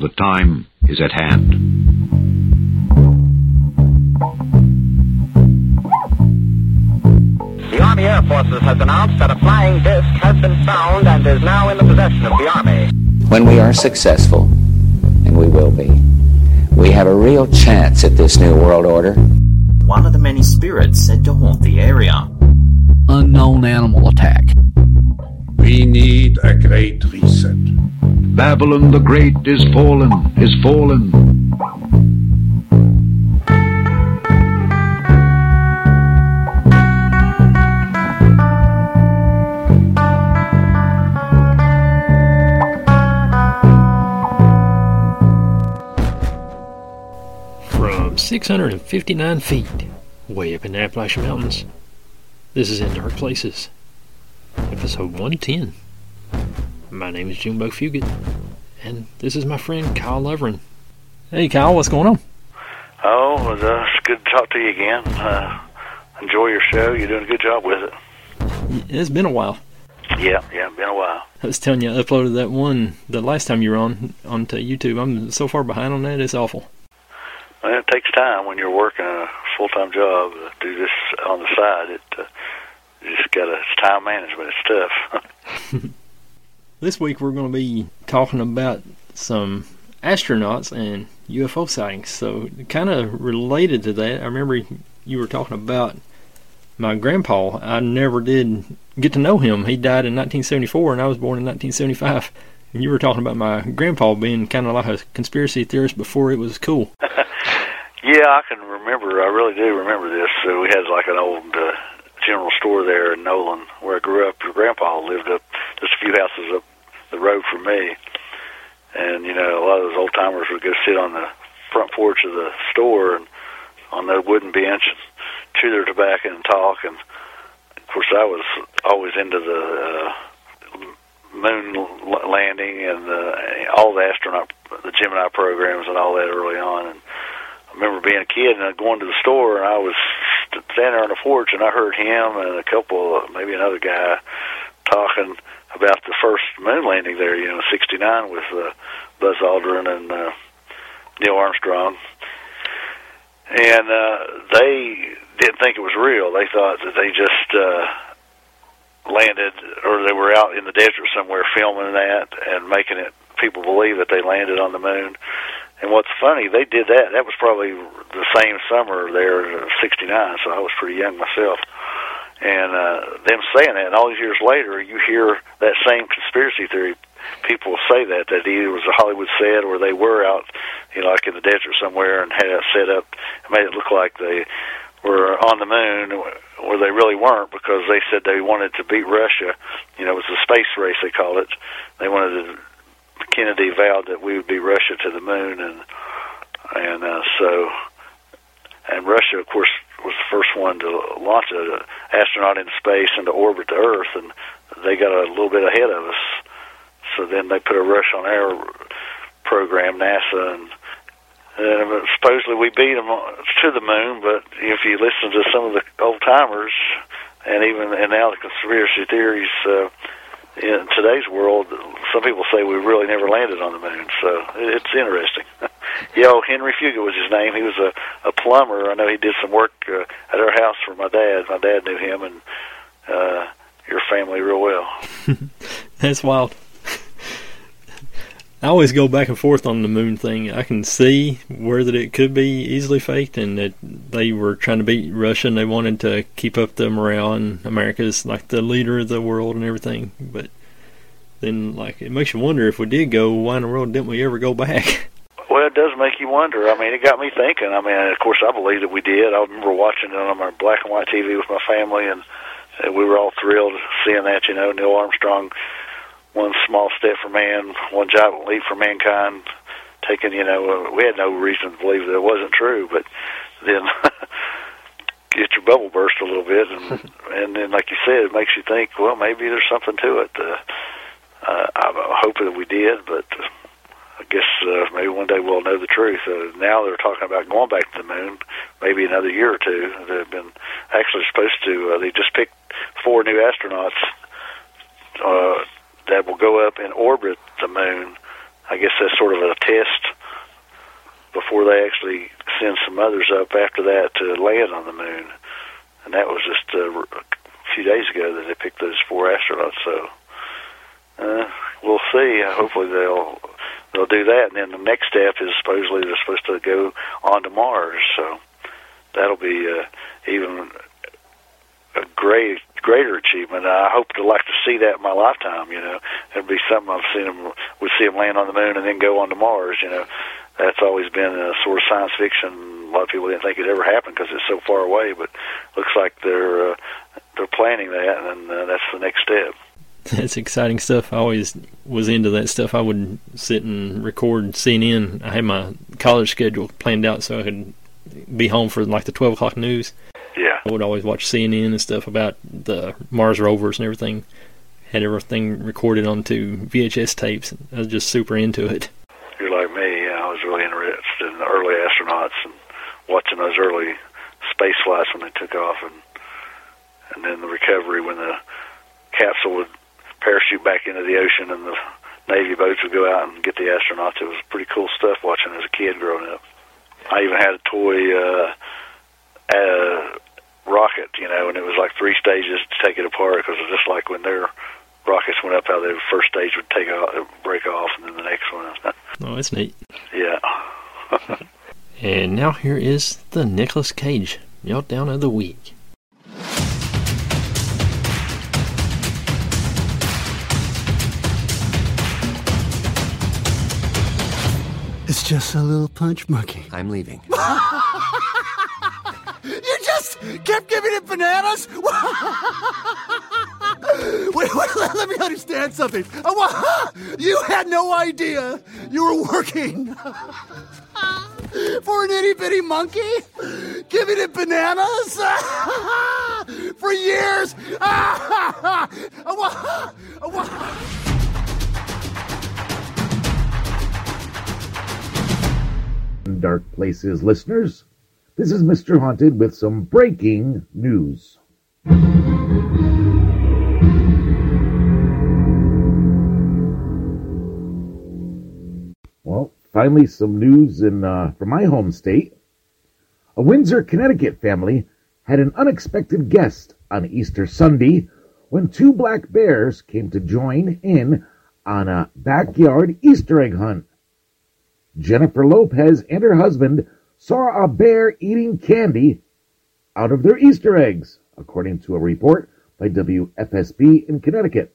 The time is at hand. The Army Air Forces has announced that a flying disc has been found and is now in the possession of the Army. When we are successful, and we will be, we have a real chance at this new world order. One of the many spirits said to haunt the area. Unknown animal attack. We need a great reset. Babylon the Great is fallen, is fallen. From 659 feet, way up in the Appalachian Mountains, this is In Dark Places, episode 110. My name is Jimbo Fugit, and this is my friend Kyle Loveren. Hey, Kyle, what's going on? Oh, well, uh, it's good to talk to you again. Uh, enjoy your show. You're doing a good job with it. It's been a while. Yeah, yeah, been a while. I was telling you, I uploaded that one the last time you were on onto YouTube. I'm so far behind on that, it's awful. Well, it takes time when you're working a full-time job to do this on the side. It uh, you just got to it's time management. It's tough. This week we're going to be talking about some astronauts and UFO sightings. So, kind of related to that, I remember you were talking about my grandpa. I never did get to know him. He died in 1974, and I was born in 1975. And you were talking about my grandpa being kind of like a conspiracy theorist before it was cool. yeah, I can remember. I really do remember this. So we had like an old uh, general store there in Nolan, where I grew up. Your grandpa lived up just a few houses up the road from me, and you know a lot of those old timers would go sit on the front porch of the store and on their wooden bench and chew their tobacco and talk. And of course, I was always into the uh, moon landing and uh, all the astronaut, the Gemini programs, and all that early on. And I remember being a kid and going to the store, and I was standing there on the porch, and I heard him and a couple, maybe another guy, talking about the first moon landing there, you know, '69 with uh, Buzz Aldrin and uh, Neil Armstrong, and uh, they didn't think it was real. They thought that they just uh, landed, or they were out in the desert somewhere filming that and making it people believe that they landed on the moon. And what's funny, they did that. That was probably the same summer there, '69. So I was pretty young myself and uh, them saying that, and all these years later, you hear that same conspiracy theory. People say that that either was a Hollywood set or they were out, you know, like in the desert somewhere and had it set up and made it look like they were on the moon, where they really weren't because they said they wanted to beat Russia. You know, it was a space race they called it. They wanted to. Kennedy vowed that we would be Russia to the moon, and and uh, so and Russia, of course, was the first one to launch an astronaut into space and to orbit the Earth, and they got a little bit ahead of us. So then they put a rush on our program, NASA, and, and supposedly we beat them to the moon. But if you listen to some of the old timers, and even and now the conspiracy theories. Uh, in today's world, some people say we really never landed on the moon, so it's interesting. oh, Henry Fugit was his name. He was a, a plumber. I know he did some work uh, at our house for my dad. My dad knew him and uh, your family real well. That's wild. I always go back and forth on the moon thing. I can see where that it could be easily faked, and that they were trying to beat Russia, and they wanted to keep up the morale, and America's like the leader of the world and everything. But then, like, it makes you wonder if we did go, why in the world didn't we ever go back? Well, it does make you wonder. I mean, it got me thinking. I mean, of course, I believe that we did. I remember watching it on my black and white TV with my family, and, and we were all thrilled seeing that. You know, Neil Armstrong one small step for man, one giant leap for mankind. Taking, you know, uh, we had no reason to believe that it wasn't true, but then get your bubble burst a little bit, and and then, like you said, it makes you think. Well, maybe there's something to it. Uh, uh, I'm hoping that we did, but uh, I guess uh, maybe one day we'll know the truth. Uh, now they're talking about going back to the moon, maybe another year or two. They've been actually supposed to. Uh, they just picked four new astronauts. Uh, that will go up and orbit the moon I guess that's sort of a test before they actually send some others up after that to land on the moon. And that was just uh, a few days ago that they picked those four astronauts. So uh, we'll see. Hopefully they'll they'll do that. And then the next step is supposedly they're supposed to go on to Mars. So that'll be uh, even a great greater achievement. I hope to like to see that in my lifetime. You know, it'd be something I've seen them. We see them land on the moon and then go on to Mars. You know, that's always been a sort of science fiction. A lot of people didn't think it ever happened because it's so far away, but looks like they're uh, they're planning that, and uh, that's the next step. That's exciting stuff. I always was into that stuff. I would sit and record CNN. I had my college schedule planned out so I could be home for like the 12 o'clock news. Yeah. I would always watch CNN and stuff about the Mars rovers and everything. Had everything recorded onto VHS tapes. I was just super into it. You're like me. I was really interested in the early astronauts and watching those early space flights when they took off, and and then the recovery when the capsule would parachute back into the ocean and the Navy boats would go out and get the astronauts. It was pretty cool stuff watching as a kid growing up. I even had a toy uh, you know, and it was like three stages to take it apart because it was just like when their rockets went up, how the first stage would take off, break off, and then the next one. Oh, that's neat. yeah. And now here is the Nicolas Cage meltdown of the week. It's just a little punch monkey. I'm leaving. Kept giving it bananas? wait, wait, let, me understand something. Uh, You had no idea you were working for an itty bitty monkey? Giving it bananas? for years? Uh, uh, Dark Places listeners. This is Mr. Haunted with some breaking news. Well, finally, some news in uh, from my home state. A Windsor, Connecticut family had an unexpected guest on Easter Sunday when two black bears came to join in on a backyard Easter egg hunt. Jennifer Lopez and her husband saw a bear eating candy out of their Easter eggs, according to a report by WFSB in Connecticut.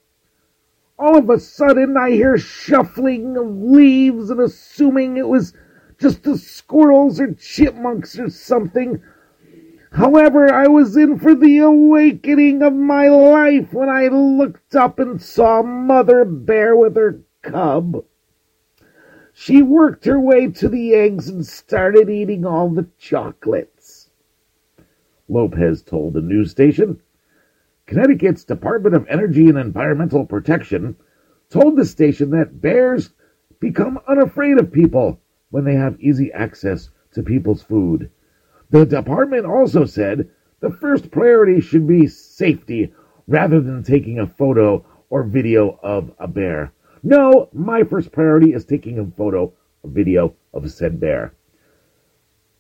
All of a sudden, I hear shuffling of leaves and assuming it was just the squirrels or chipmunks or something. However, I was in for the awakening of my life when I looked up and saw Mother Bear with her cub. She worked her way to the eggs and started eating all the chocolates. Lopez told the news station. Connecticut's Department of Energy and Environmental Protection told the station that bears become unafraid of people when they have easy access to people's food. The department also said the first priority should be safety rather than taking a photo or video of a bear. No, my first priority is taking a photo a video of said bear.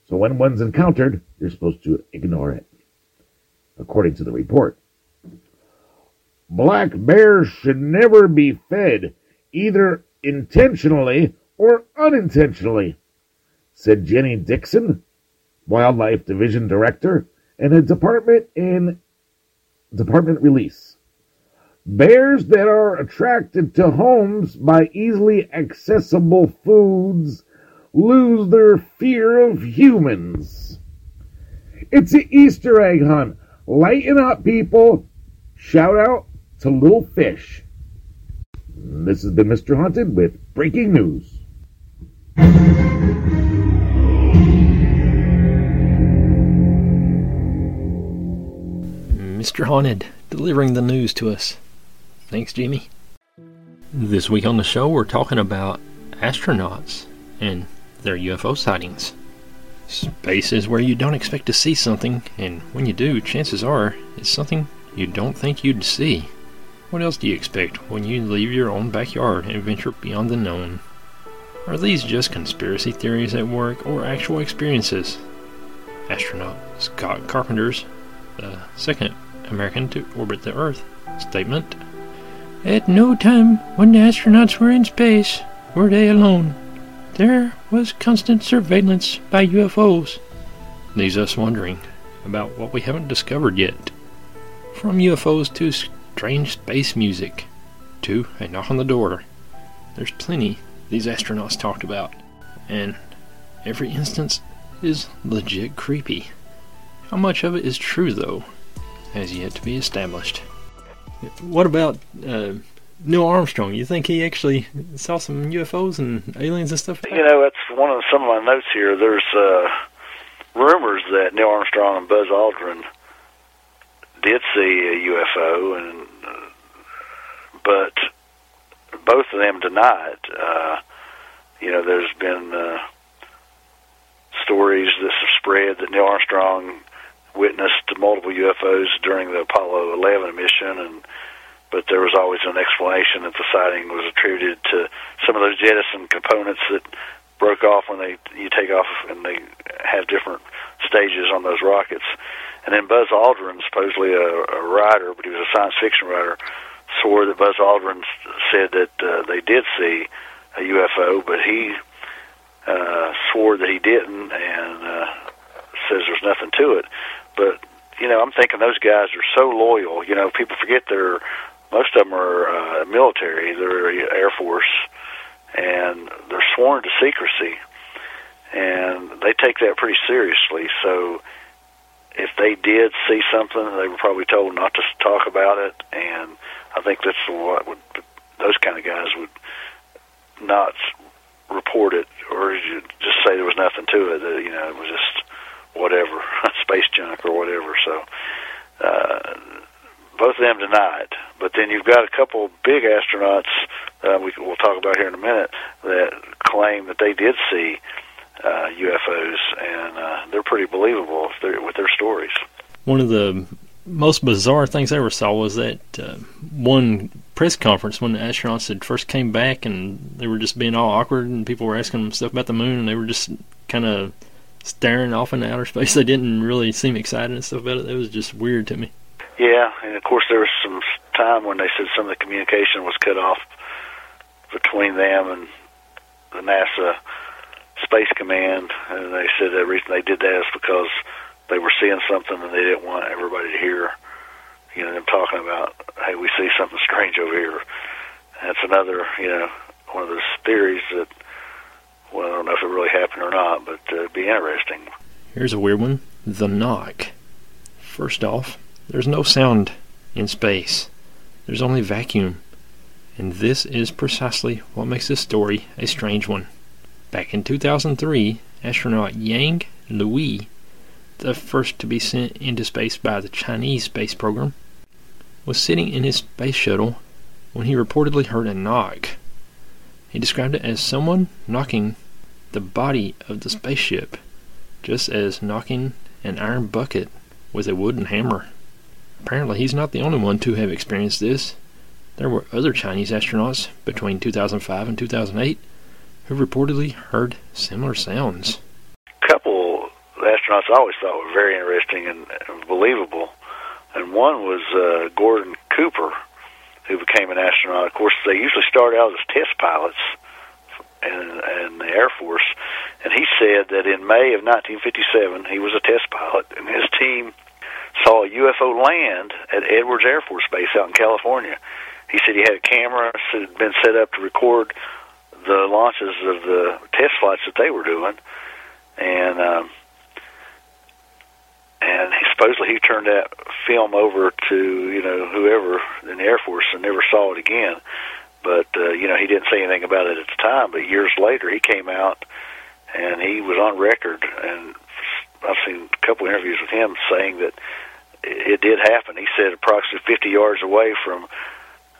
So when one's encountered, you're supposed to ignore it, according to the report. Black bears should never be fed, either intentionally or unintentionally, said Jenny Dickson, Wildlife Division Director, in a department in department release. Bears that are attracted to homes by easily accessible foods lose their fear of humans. It's an Easter egg hunt. Lighten up, people. Shout out to Little Fish. This has been Mr. Haunted with breaking news. Mr. Haunted delivering the news to us. Thanks, Jimmy. This week on the show, we're talking about astronauts and their UFO sightings. Space is where you don't expect to see something, and when you do, chances are it's something you don't think you'd see. What else do you expect when you leave your own backyard and venture beyond the known? Are these just conspiracy theories at work or actual experiences? Astronaut Scott Carpenter's, the second American to orbit the Earth, statement At no time when the astronauts were in space were they alone. There was constant surveillance by UFOs. Leaves us wondering about what we haven't discovered yet. From UFOs to strange space music to a knock on the door. There's plenty these astronauts talked about, and every instance is legit creepy. How much of it is true, though, has yet to be established. What about uh, Neil Armstrong? You think he actually saw some UFOs and aliens and stuff? You know, that's one of some of my notes here. There's uh, rumors that Neil Armstrong and Buzz Aldrin did see a UFO, and uh, but both of them deny it. Uh, you know, there's been uh, stories that have spread that Neil Armstrong witnessed multiple UFOs during the Apollo 11 mission, and but there was always an explanation that the sighting was attributed to some of those jettison components that broke off when they you take off and they have different stages on those rockets. And then Buzz Aldrin, supposedly a, a writer, but he was a science fiction writer, swore that Buzz Aldrin said that uh, they did see a UFO, but he uh, swore that he didn't and uh, says there's nothing to it. But you know, I'm thinking those guys are so loyal. You know, people forget they're most of them are uh, military, they're Air Force, and they're sworn to secrecy, and they take that pretty seriously. So if they did see something, they were probably told not to talk about it, and I think that's what would those kind of guys would not report it or just say there was nothing to it. That, you know, it was just whatever space junk or whatever. So uh, both of them deny it. But then you've got a couple big astronauts uh, we we'll talk about here in a minute that claim that they did see uh, UFOs, and uh, they're pretty believable with their stories. One of the most bizarre things I ever saw was that uh, one press conference when the astronauts had first came back and they were just being all awkward and people were asking them stuff about the moon and they were just kind of staring off into outer space. They didn't really seem excited and stuff about it. It was just weird to me. Yeah, and of course there was some time when they said some of the communication was cut off between them and the NASA Space Command, and they said the reason they did that is because they were seeing something and they didn't want everybody to hear, you know, them talking about, hey, we see something strange over here. That's another, you know, one of those theories that, well, I don't know if it really happened or not, but uh, it'd be interesting. Here's a weird one the knock. First off, there's no sound in space, there's only vacuum. And this is precisely what makes this story a strange one. Back in 2003, astronaut Yang Liwei, the first to be sent into space by the Chinese space program, was sitting in his space shuttle when he reportedly heard a knock. He described it as someone knocking the body of the spaceship, just as knocking an iron bucket with a wooden hammer. Apparently, he's not the only one to have experienced this. There were other Chinese astronauts between 2005 and 2008 who reportedly heard similar sounds. A couple astronauts I always thought were very interesting and, and believable, and one was uh, Gordon Cooper, became an astronaut. Of course, they usually start out as test pilots in, in the Air Force, and he said that in May of 1957 he was a test pilot, and his team saw a UFO land at Edwards Air Force Base out in California. He said he had a camera that had been set up to record the launches of the test flights that they were doing, and um, and he, supposedly he turned that film over to you know whoever in the Air Force and never saw it again. But uh, you know he didn't say anything about it at the time. But years later, he came out and he was on record, and I've seen a couple interviews with him saying that it did happen. He said approximately 50 yards away from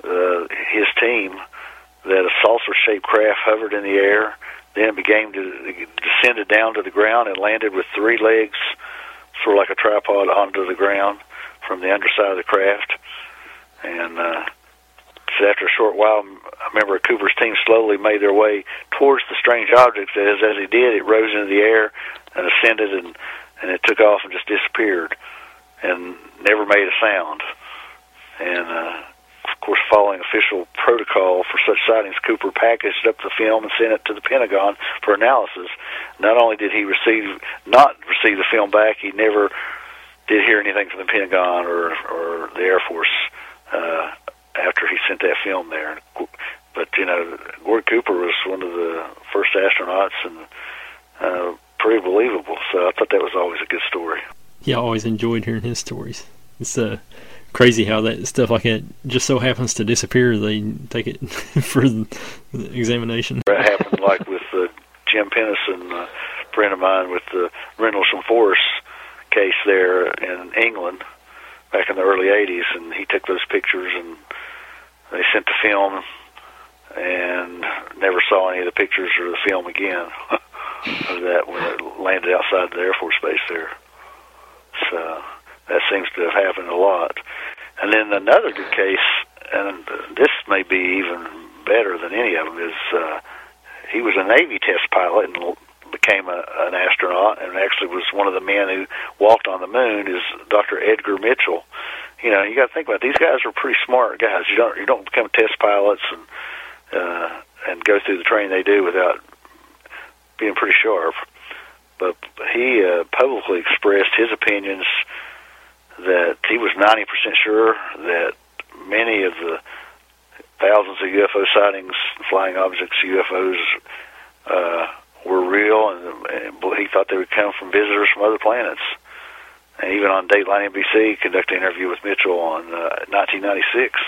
uh, his team that a saucer-shaped craft hovered in the air, then began to descended down to the ground and landed with three legs, sort of like a tripod, onto the ground from the underside of the craft, and uh, said after a short while, a member of Cooper's team slowly made their way towards the strange object. As as he did, it rose into the air and ascended, and and it took off and just disappeared, and never made a sound. And uh, of course, following official protocol for such sightings, Cooper packaged up the film and sent it to the Pentagon for analysis. Not only did he receive not receive the film back, he never did hear anything from the Pentagon or or the Air Force uh, after he sent that film there. But you know, Gord Cooper was one of the first astronauts and uh, pretty believable. So I thought that was always a good story. Yeah, I always enjoyed hearing his stories. It's uh, crazy how that stuff like that just so happens to disappear. They take it for examination. That happened like with uh, Jim Penniston, a friend of mine, with the Rendlesham Forest case there in England back in the early '80s, and he took those pictures and they sent the film and never saw any of the pictures or the film again of that when it landed outside the Air Force Base there. So that seems to have happened a lot. And then another good case, and this may be even better than any of them, is uh, he was a Navy test pilot and became a, an astronaut, and actually was one of the men who walked on the moon. Is Dr. Edgar Mitchell? You know, you got to think about it. these guys are pretty smart guys. You don't you don't become test pilots and uh, and go through the training they do without being pretty sharp. But he uh, publicly expressed his opinions that he was 90% sure that many of the thousands of UFO sightings, flying objects, UFOs, uh, were real, and, and he thought they would come from visitors from other planets. And even on Dateline NBC, conducted an interview with Mitchell on uh, 1996,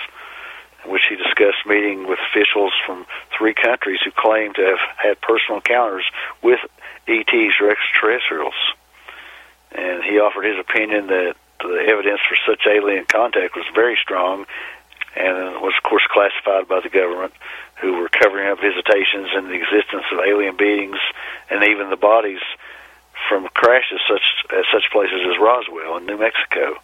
in which he discussed meeting with officials from three countries who claimed to have had personal encounters with ETs or extraterrestrials. And he offered his opinion that the evidence for such alien contact was very strong and was, of course, classified by the government, who were covering up visitations and the existence of alien beings and even the bodies from crashes such at such places as Roswell in New Mexico.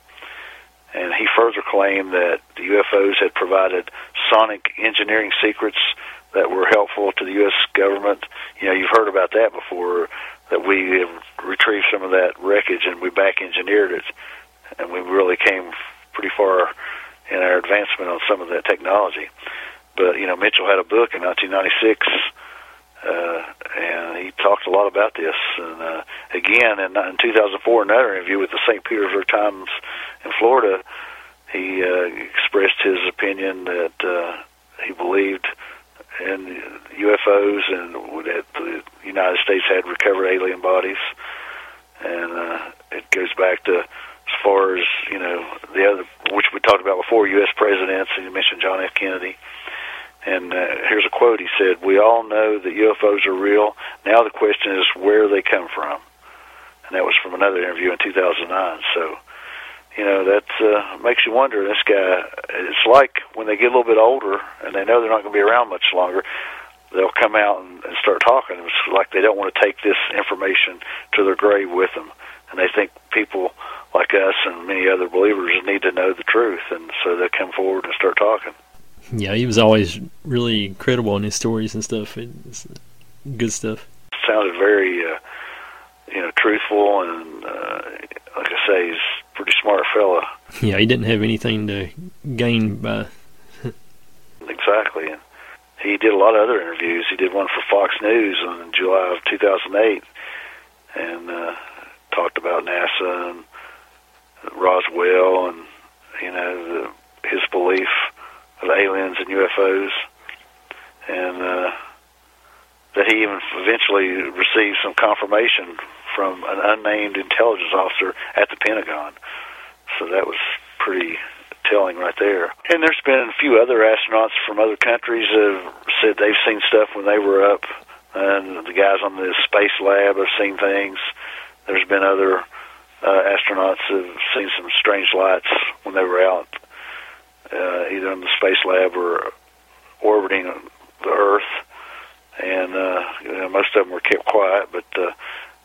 And he further claimed that the UFOs had provided sonic engineering secrets that were helpful to the U.S. government. You know, you've heard about that before, that we retrieved some of that wreckage and we back engineered it and we really came pretty far in our advancement on some of that technology. But you know, Mitchell had a book in 1996, uh, and he talked a lot about this. And uh, again, in, in 2004, another interview with the St. Petersburg Times in Florida, he uh, expressed his opinion that uh, he believed in UFOs and that the United States had recovered alien bodies. And uh, it goes back to as far as you know the other, which we talked about before, U.S. presidents, you mentioned John F. Kennedy. And uh, here's a quote. He said, "We all know that UFOs are real. Now the question is where they come from." And that was from another interview in 2009. So, you know, that uh, makes you wonder. This guy, it's like when they get a little bit older and they know they're not going to be around much longer, they'll come out and, and start talking. It's like they don't want to take this information to their grave with them, and they think people like us and many other believers need to know the truth, and so they come forward and start talking. Yeah, he was always really credible in his stories and stuff. It's good stuff. Sounded very, uh, you know, truthful, and uh, like I say, he's a pretty smart fella. Yeah, he didn't have anything to gain by. exactly, and he did a lot of other interviews. He did one for Fox News in July of 2008, and uh, talked about NASA and Roswell and you know the, his belief of aliens and UFOs, and uh, that he even eventually received some confirmation from an unnamed intelligence officer at the Pentagon. So that was pretty telling right there. And there's been a few other astronauts from other countries that have said they've seen stuff when they were up, and the guys on the space lab have seen things. There's been other uh, astronauts have seen some strange lights when they were out, uh, either in the space lab or orbiting the Earth. And uh, you know, most of them were kept quiet, but uh,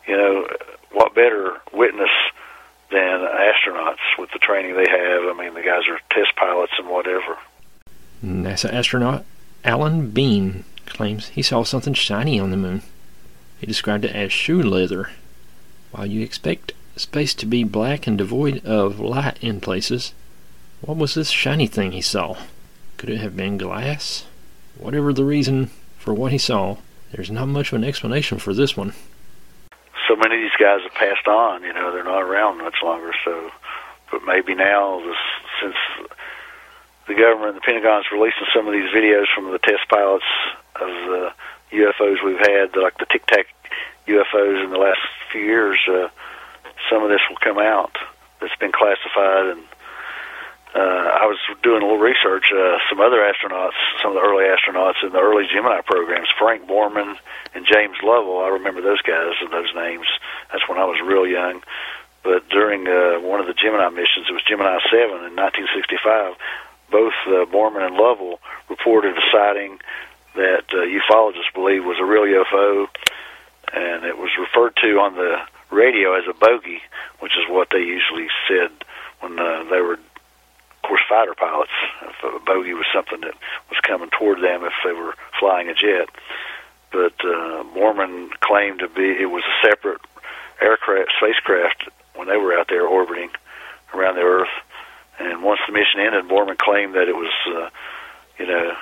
you know, what better witness than astronauts with the training they have? I mean, the guys are test pilots and whatever. NASA astronaut Alan Bean claims he saw something shiny on the moon. He described it as shoe leather. While you expect space to be black and devoid of light in places, what was this shiny thing he saw? Could it have been glass? Whatever the reason for what he saw, there's not much of an explanation for this one. So many of these guys have passed on. You know, they're not around much longer. So, but maybe now, this, since the government, and the Pentagon's releasing some of these videos from the test pilots of the UFOs we've had, like the Tic Tac UFOs in the last few years, uh, some of this will come out that's been classified and uh, I was doing a little research. Uh, some other astronauts, some of the early astronauts in the early Gemini programs, Frank Borman and James Lovell. I remember those guys and those names. That's when I was real young. But during uh, one of the Gemini missions, it was Gemini 7 in 1965, both uh, Borman and Lovell reported a sighting that uh, ufologists believe was a real UFO, and it was referred to on the radio as a bogey, which is what they usually said when uh, they were of course, fighter pilots. If a bogey was something that was coming toward them if they were flying a jet. But uh, Borman claimed to be it was a separate aircraft, spacecraft when they were out there orbiting around the Earth. And once the mission ended, Borman claimed that it was, uh, you know,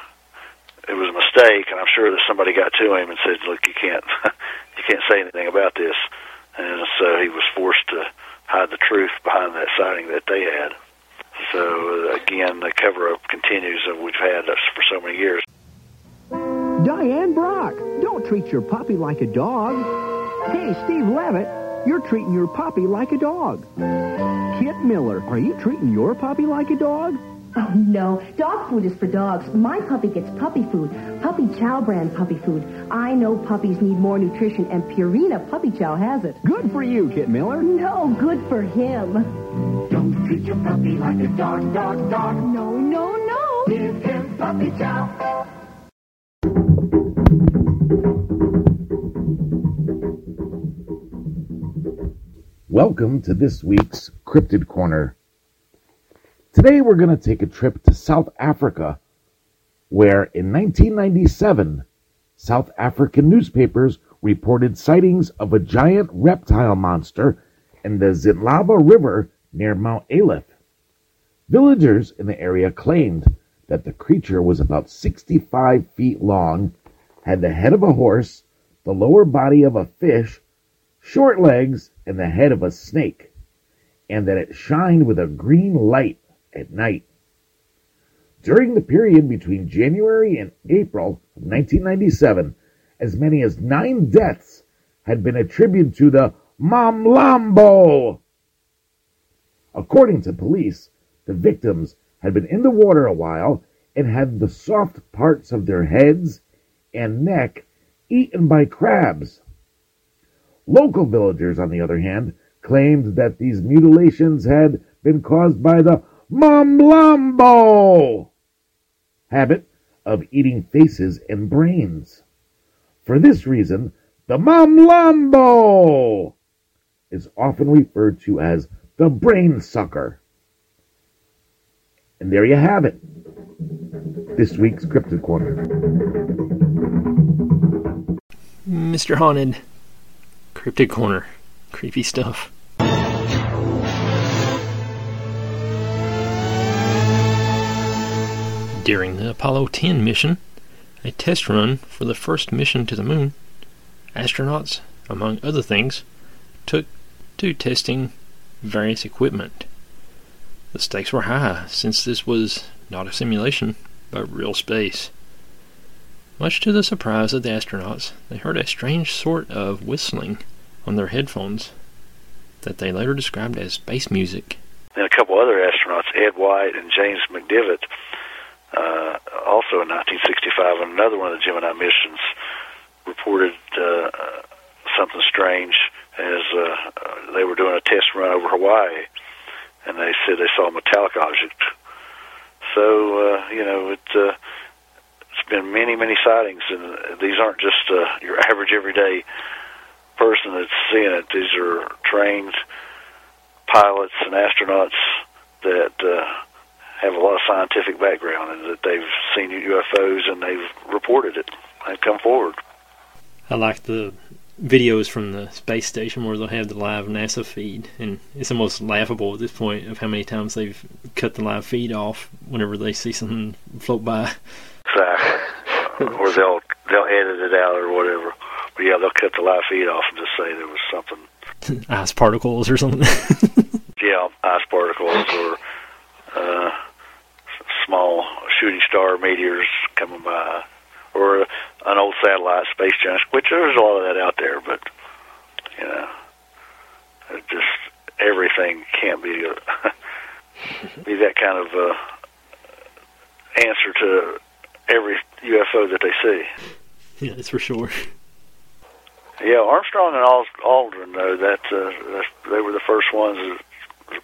it was a mistake. And I'm sure that somebody got to him and said, "Look, you can't, you can't say anything about this." And so he was forced to hide the truth behind that sighting that they had. So uh, again, the cover-up continues, and we've had for so many years. Diane Brock, don't treat your puppy like a dog. Hey, Steve Levitt, you're treating your puppy like a dog. Kit Miller, are you treating your puppy like a dog? Oh, no. Dog food is for dogs. My puppy gets puppy food. Puppy Chow brand puppy food. I know puppies need more nutrition, and Purina Puppy Chow has it. Good for you, Kit Miller. No, good for him. Don't treat your puppy like a dog, dog, dog. No, no, no. Give him Puppy Chow. Welcome to this week's Cryptid Corner. Today we're going to take a trip to South Africa, where in 1997, South African newspapers reported sightings of a giant reptile monster in the Zitlava River near Mount Ayliff. Villagers in the area claimed that the creature was about 65 feet long, had the head of a horse, the lower body of a fish, short legs, and the head of a snake, and that it shined with a green light at night. During the period between January and April of 1997, as many as nine deaths had been attributed to the Mamlambo. According to police, the victims had been in the water a while and had the soft parts of their heads and neck eaten by crabs. Local villagers, on the other hand, claimed that these mutilations had been caused by the Mamlambo habit of eating faces and brains. For this reason, the Mamlambo is often referred to as the brain sucker. And there you have it. This week's Cryptid Corner. Mr. Haunted, Cryptid Corner, creepy stuff. During the Apollo 10 mission, a test run for the first mission to the moon, astronauts, among other things, took to testing various equipment. The stakes were high since this was not a simulation, but real space. Much to the surprise of the astronauts, they heard a strange sort of whistling on their headphones that they later described as space music. And a couple other astronauts, Ed White and James McDivitt, uh, also in 1965, on another one of the Gemini missions, reported uh, something strange as uh, they were doing a test run over Hawaii, and they said they saw a metallic object. So uh, you know it. Uh, it's been many, many sightings, and these aren't just uh, your average everyday person that's seeing it. These are trained pilots and astronauts that uh, have a lot of scientific background and that they've seen UFOs and they've reported it and come forward. I like the videos from the space station where they'll have the live NASA feed, and it's almost laughable at this point of how many times they've cut the live feed off whenever they see something float by. Exactly. or they'll they'll edit it out or whatever. But yeah, they'll cut the live feed off and just say there was something ice particles or something. yeah, ice particles or uh, small shooting star meteors coming by, or an old satellite space giant, which there's a lot of that out there, but you know, it just everything can't be a, be that kind of uh, answer to every UFO that they see. Yeah, that's for sure. Yeah, Armstrong and Aldrin, though, that uh, they were the first ones that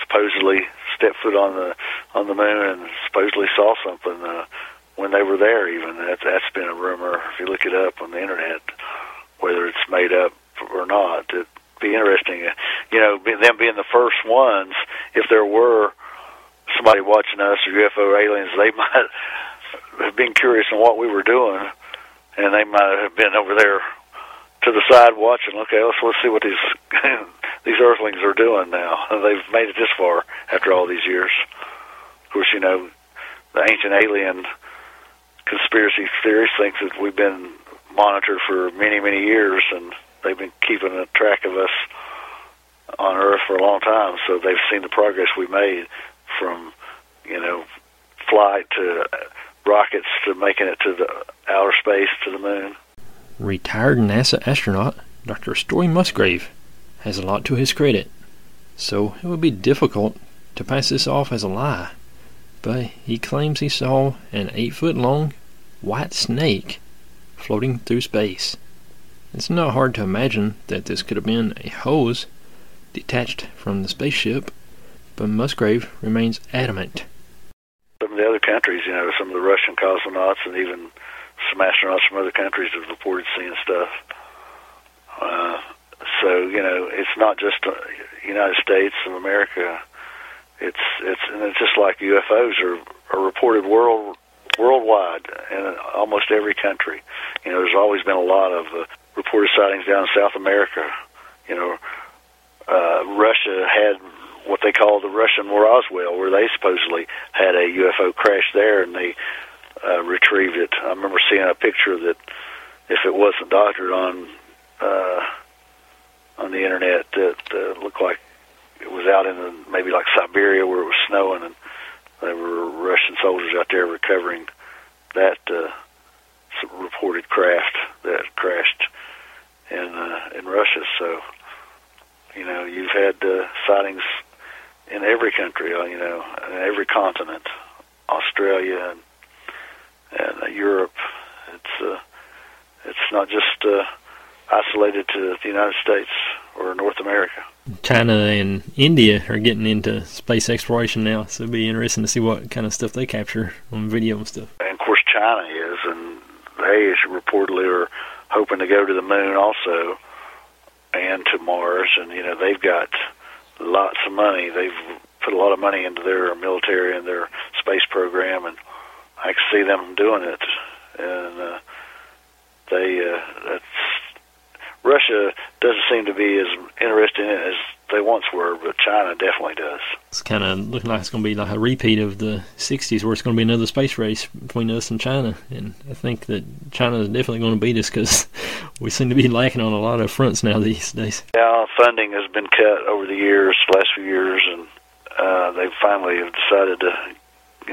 supposedly stepped foot on the on the moon and supposedly saw something uh, when they were there. Even that that's been a rumor. If you look it up on the internet, whether it's made up or not, it'd be interesting. You know, them being the first ones. If there were somebody watching us or UFO aliens, they might have been curious on what we were doing, and they might have been over there to the side watching. Okay, let's let's see what these these Earthlings are doing now. They've made it this far after all these years. Of course, you know the ancient alien conspiracy theories think that we've been monitored for many many years, and they've been keeping a track of us on Earth for a long time. So they've seen the progress we made from you know flight to rockets to making it to the outer space to the moon. Retired NASA astronaut Dr. Story Musgrave has a lot to his credit, so it would be difficult to pass this off as a lie. But he claims he saw an eight foot long white snake floating through space. It's not hard to imagine that this could have been a hose detached from the spaceship, but Musgrave remains adamant some of the other countries, you know, some of the Russian cosmonauts and even some astronauts from other countries have reported seeing stuff. Uh, so you know, it's not just uh, United States of America. It's it's and it's just like UFOs are are reported world worldwide in almost every country. You know, there's always been a lot of uh, reported sightings down in South America. You know, uh, Russia had what they call the Russian Roswell, where they supposedly had a UFO crash there, and they uh, retrieved it. I remember seeing a picture that, if it wasn't doctored on uh, on the internet, that uh, looked like it was out in the, maybe like Siberia where it was snowing, and there were Russian soldiers out there recovering that uh, reported craft that crashed in uh, in Russia. So, you know, you've had uh, sightings in every country, uh, you know, in every continent, Australia and and uh, Europe. It's uh, it's not just uh, isolated to the United States or North America. China and India are getting into space exploration now, so it'll be interesting to see what kind of stuff they capture on video and stuff. And of course, China is, and they reportedly are hoping to go to the moon also, and to Mars, and you know they've got lots of money. They've put a lot of money into their military and their space program, and I can see them doing it. And uh, they, uh, that's Russia doesn't seem to be as interested in it as they once were, but China definitely does. It's kind of looking like it's going to be like a repeat of the 60s where it's going to be another space race between us and China. And I think that China is definitely going to beat us because we seem to be lacking on a lot of fronts now these days. Yeah, funding has been cut over the years, the last few years, and uh, they finally have decided to.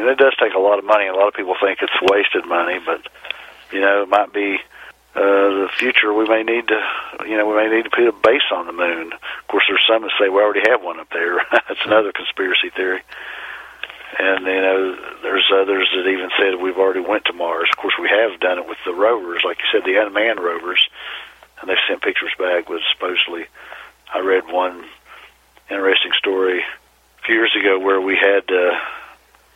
Know, it does take a lot of money. A lot of people think it's wasted money, but you know, it might be uh, the future, we may need to, you know, we may need to put a base on the moon. Of course, there's some that say we already have one up there. That's another conspiracy theory. And you know, there's others that even said we've already went to Mars. Of course, we have done it with the rovers, like you said, the unmanned rovers, and they've sent pictures back with supposedly. I read one interesting story a few years ago where we had uh,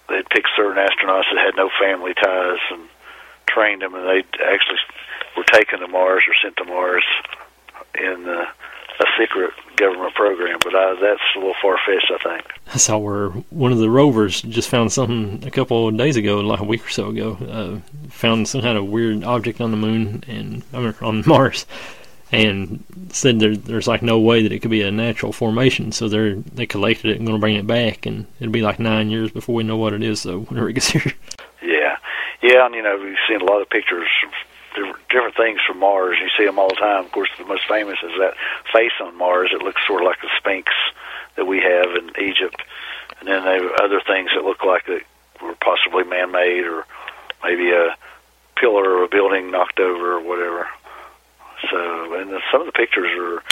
they'd picked certain astronauts that had no family ties and trained them, and they actually were taken to Mars or sent to Mars in uh, a secret government program, but uh, that's a little far fetched, I think. I saw where one of the rovers just found something a couple of days ago, like a week or so ago. Uh, found some kind of weird object on the moon and I mean, on Mars, and said there, there's like no way that it could be a natural formation. So they're they collected it and going to bring it back, and it'll be like nine years before we know what it is. So whenever it gets here. Yeah, yeah, and you know we've seen a lot of pictures different, different things from Mars. You see them all the time. Of course, the most famous is that face on Mars. It looks sort of like the Sphinx that we have in Egypt, and then there are other things that look like that were possibly man-made, or maybe a pillar or a building knocked over or whatever. So, and the, some of the pictures are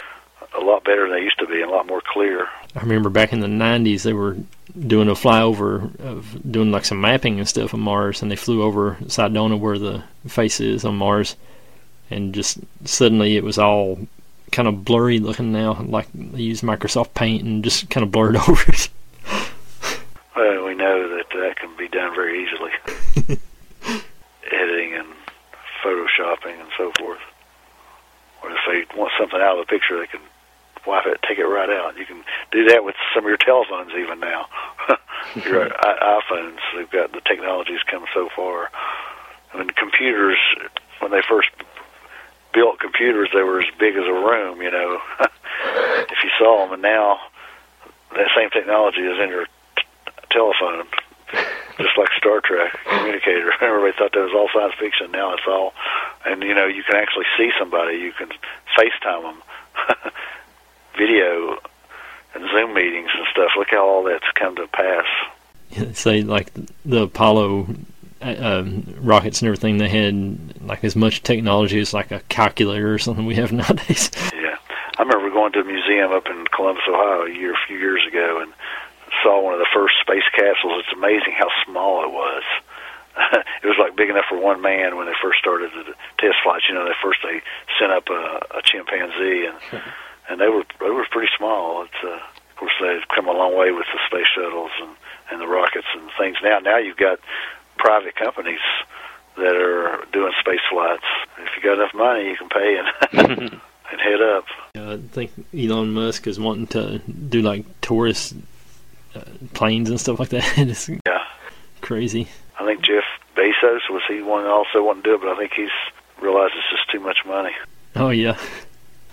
a lot better than they used to be, and a lot more clear. I remember back in the '90s they were doing a flyover of doing like some mapping and stuff of Mars, and they flew over Cydonia where the face is on Mars, and just suddenly it was all kind of blurry looking now, like they used Microsoft Paint and just kind of blurred over it. Well, we know that that can be done very easily. Editing and photoshopping and so forth. They want something out of the picture, they can wipe it, take it right out. You can do that with some of your telephones even now. your iPhones, they've got the technology's come so far. I mean, computers, when they first built computers, they were as big as a room, you know, if you saw them. And now that same technology is in your t- telephone, just like Star Trek communicator. Everybody thought that was all science fiction. Now it's all, and you know, you can actually see somebody. You can FaceTime them. video and Zoom meetings and stuff. Look how all that's come to pass. Say like the Apollo uh, um, rockets and everything, they had like as much technology as like a calculator or something we have nowadays. Yeah, I remember going to a museum up in Columbus, Ohio, a year, a few years ago, and saw one of the first space capsules. It's amazing how small it was. it was like big enough for one man when they first started the test flights. You know, they first they sent up a, a chimpanzee and and they were they were pretty small. It's uh, of course they've come a long way with the space shuttles and and the rockets and things. Now now you've got private companies that are doing space flights. If you got enough money, you can pay and and head up. Uh, I think Elon Musk is wanting to do like tourist planes and stuff like that. it's yeah, crazy. I think Jeff Bezos was he one also wanting to do it, but I think he's realized it's just too much money. Oh yeah.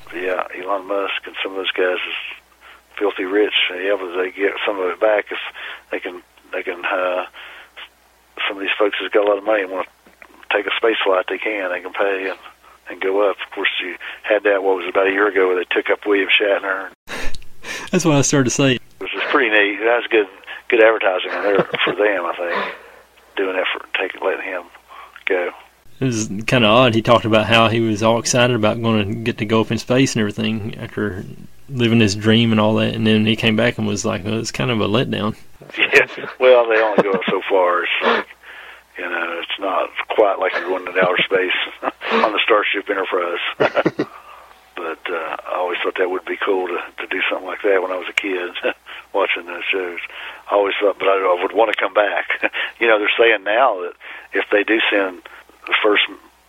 But yeah, Elon Musk and some of those guys is filthy rich. Yeah, but they get some of it back if they can. They can. Uh, some of these folks has got a lot of money and want to take a space flight. They can. They can pay and and go up. Of course, you had that. What was it, about a year ago where they took up William Shatner. That's what I started to say. It was just pretty neat. That was good. Good advertising there for them, I think. Doing that for taking letting him go it was kind of odd. He talked about how he was all excited about going to get to go up in space and everything after living his dream and all that, and then he came back and was like, well, "It's kind of a letdown." Yeah, well, they only go so far. It's like, you know, it's not quite like you're going into outer space on the Starship Enterprise. but uh, I always thought that would be cool to to do something like that when I was a kid, watching those shows. I always thought, but I, I would want to come back. you know, they're saying now that if they do send the first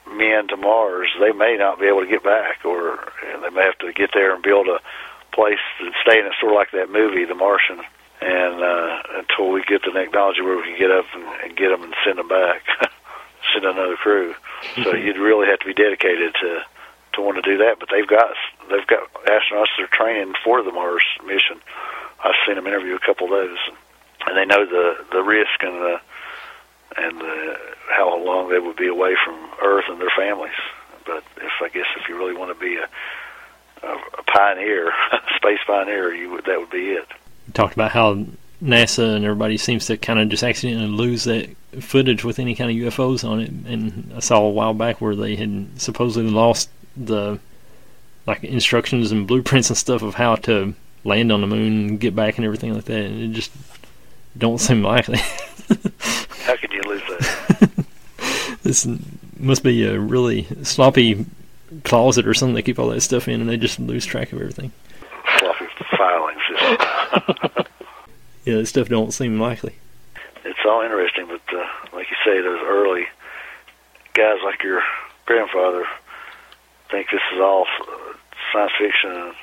men to Mars, they may not be able to get back, or they may have to get there and build a place to stay in. It's sort of like that movie, The Martian. And uh, until we get the technology where we can get up and, and get them and send them back, send another crew. So you'd really have to be dedicated to to want to do that. But they've got they've got astronauts that are training for the Mars mission. I've seen them interview a couple of those, and they know the the risk and the and uh, how long they would be away from Earth and their families. But if I guess if you really want to be a, a, a pioneer, space pioneer, you would, that would be it. You talked about how NASA and everybody seems to kind of just accidentally lose that footage with any kind of UFOs on it. And I saw a while back where they had supposedly lost the like instructions and blueprints and stuff of how to land on the moon and get back and everything like that. And it just don't seem likely. How could you lose that? this must be a really sloppy closet or something they keep all that stuff in, and they just lose track of everything. Sloppy filing system. yeah, that stuff don't seem likely. It's all interesting, but uh, like you say, those early guys like your grandfather think this is all science fiction and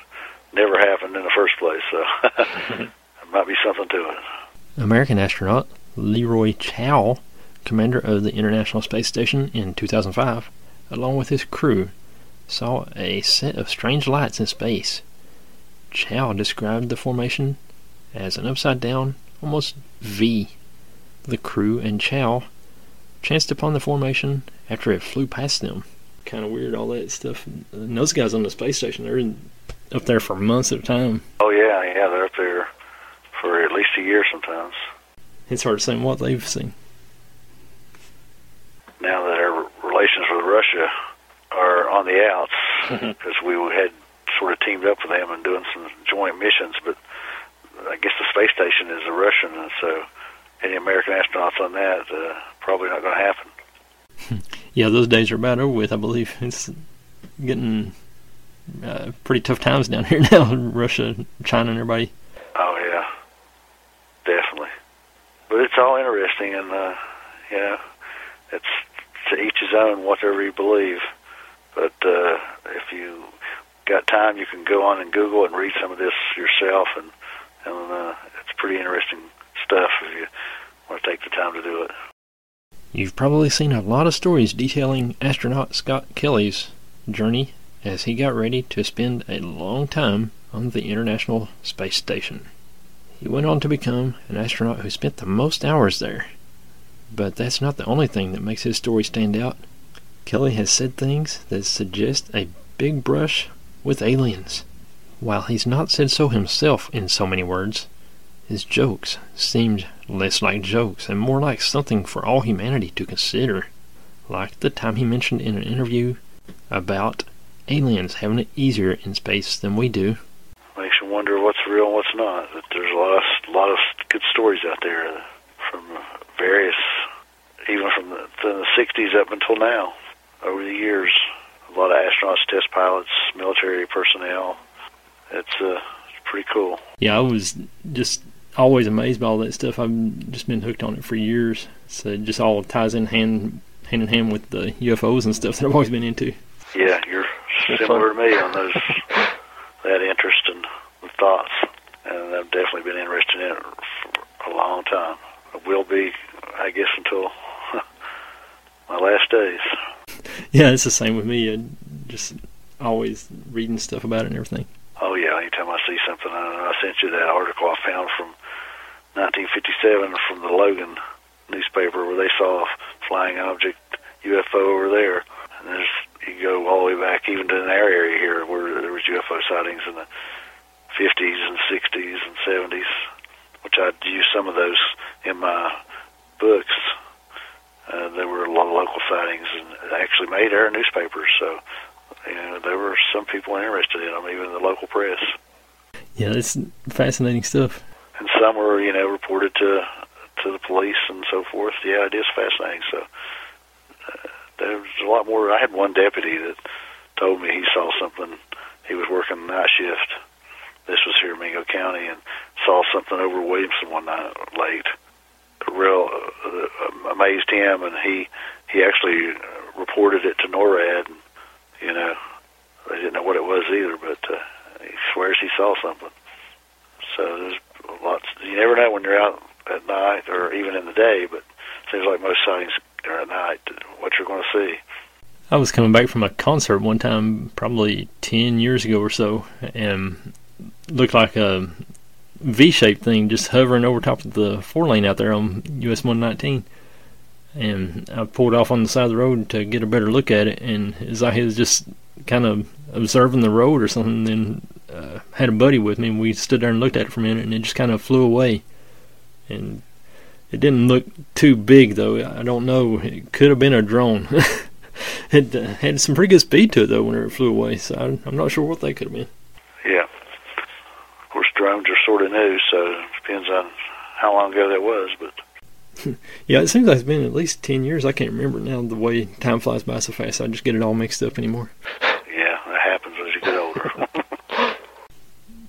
never happened in the first place. So there might be something to it. American astronaut Leroy Chiao, commander of the International Space Station in 2005, along with his crew, saw a set of strange lights in space. Chiao described the formation as an upside down, almost V. The crew and Chiao chanced upon the formation after it flew past them. Kind of weird, all that stuff. And those guys on the space station, they're in, up there for months at a time. Oh yeah, yeah, they're up there for at least a year sometimes. It's hard to say what they've seen. Now that our relations with Russia are on the outs, because we had sort of teamed up with them and doing some joint missions, but I guess the space station is a Russian, and so any American astronauts on that uh, probably not going to happen. yeah, those days are about over with. I believe it's getting uh, pretty tough times down here now. in Russia, China, and everybody. Oh yeah, definitely. But it's all interesting, and uh, you know, it's to each his own, whatever you believe. But uh, if you got time, you can go on and Google and read some of this yourself, and and uh, it's pretty interesting stuff if you want to take the time to do it. You've probably seen a lot of stories detailing astronaut Scott Kelly's journey as he got ready to spend a long time on the International Space Station. He went on to become an astronaut who spent the most hours there. But that's not the only thing that makes his story stand out. Kelly has said things that suggest a big brush with aliens. While he's not said so himself in so many words, his jokes seemed less like jokes and more like something for all humanity to consider. Like the time he mentioned in an interview about aliens having it easier in space than we do. Makes you wonder what's real and what's not. There's a lot of a lot of good stories out there from various, even from the, from the '60s up until now. Over the years, a lot of astronauts, test pilots, military personnel. It's uh, it's pretty cool. Yeah, I was just always amazed by all that stuff. I've just been hooked on it for years. So it just all ties in hand hand in hand with the UFOs and stuff that I've always been into. Yeah, you're similar to me on those that interest and the thoughts, and I've definitely been interested in it for a long time. I will be, I guess, until my last days. Yeah, it's the same with me. I just always reading stuff about it and everything. Oh yeah, anytime I see something, I, I sent you that article I found from 1957 from the Logan newspaper where they saw a flying object UFO over there. And there's you go all the way back even to our area here where there was UFO sightings in the 50s and 60s and 70s, which I used some of those in my books. Uh, there were a lot of local sightings and actually made our newspapers. So, you know, there were some people interested in them, even the local press. Yeah, it's fascinating stuff. And some were, you know, reported to to the police and so forth. Yeah, it is fascinating. So there's a lot more. I had one deputy that told me he saw something. He was working night shift. This was here in Mingo County, and saw something over Williamson one night late. Real uh, amazed him, and he he actually reported it to NORAD. And, you know, they didn't know what it was either, but uh, he swears he saw something. So there's lots. You never know when you're out at night or even in the day, but it seems like most sightings are at night. What you're going to see. I was coming back from a concert one time, probably ten years ago or so, and looked like a V-shaped thing just hovering over top of the four lane out there on US 119. And I pulled off on the side of the road to get a better look at it, and as I was just kind of observing the road or something, then uh, had a buddy with me, and we stood there and looked at it for a minute, and it just kind of flew away. And it didn't look too big, though. I don't know. It could have been a drone. it uh, had some pretty good speed to it, though, when it flew away. So I, I'm not sure what they could have been. Yeah. Of course, drones are sort of new, so it depends on how long ago that was. But yeah, it seems like it's been at least ten years. I can't remember now. The way time flies by so fast, I just get it all mixed up anymore. yeah, that happens as you get older.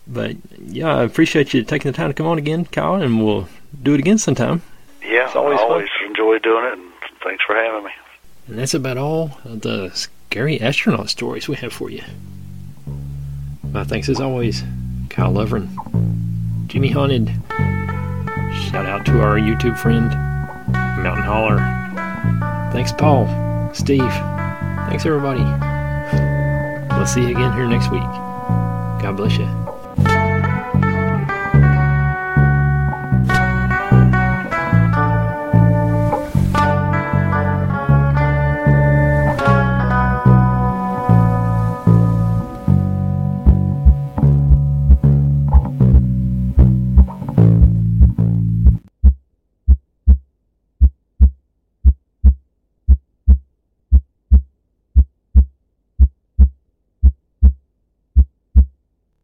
but yeah, I appreciate you taking the time to come on again, Kyle, and we'll do it again sometime. Yeah, it's always I always fun. enjoy doing it, and thanks for having me. And that's about all of the scary astronaut stories we have for you. My thanks as always, Kyle Lovren, Jimmy Haunted. Shout out to our YouTube friend, Mountain Holler. Thanks, Paul, Steve. Thanks, everybody. We'll see you again here next week. God bless you.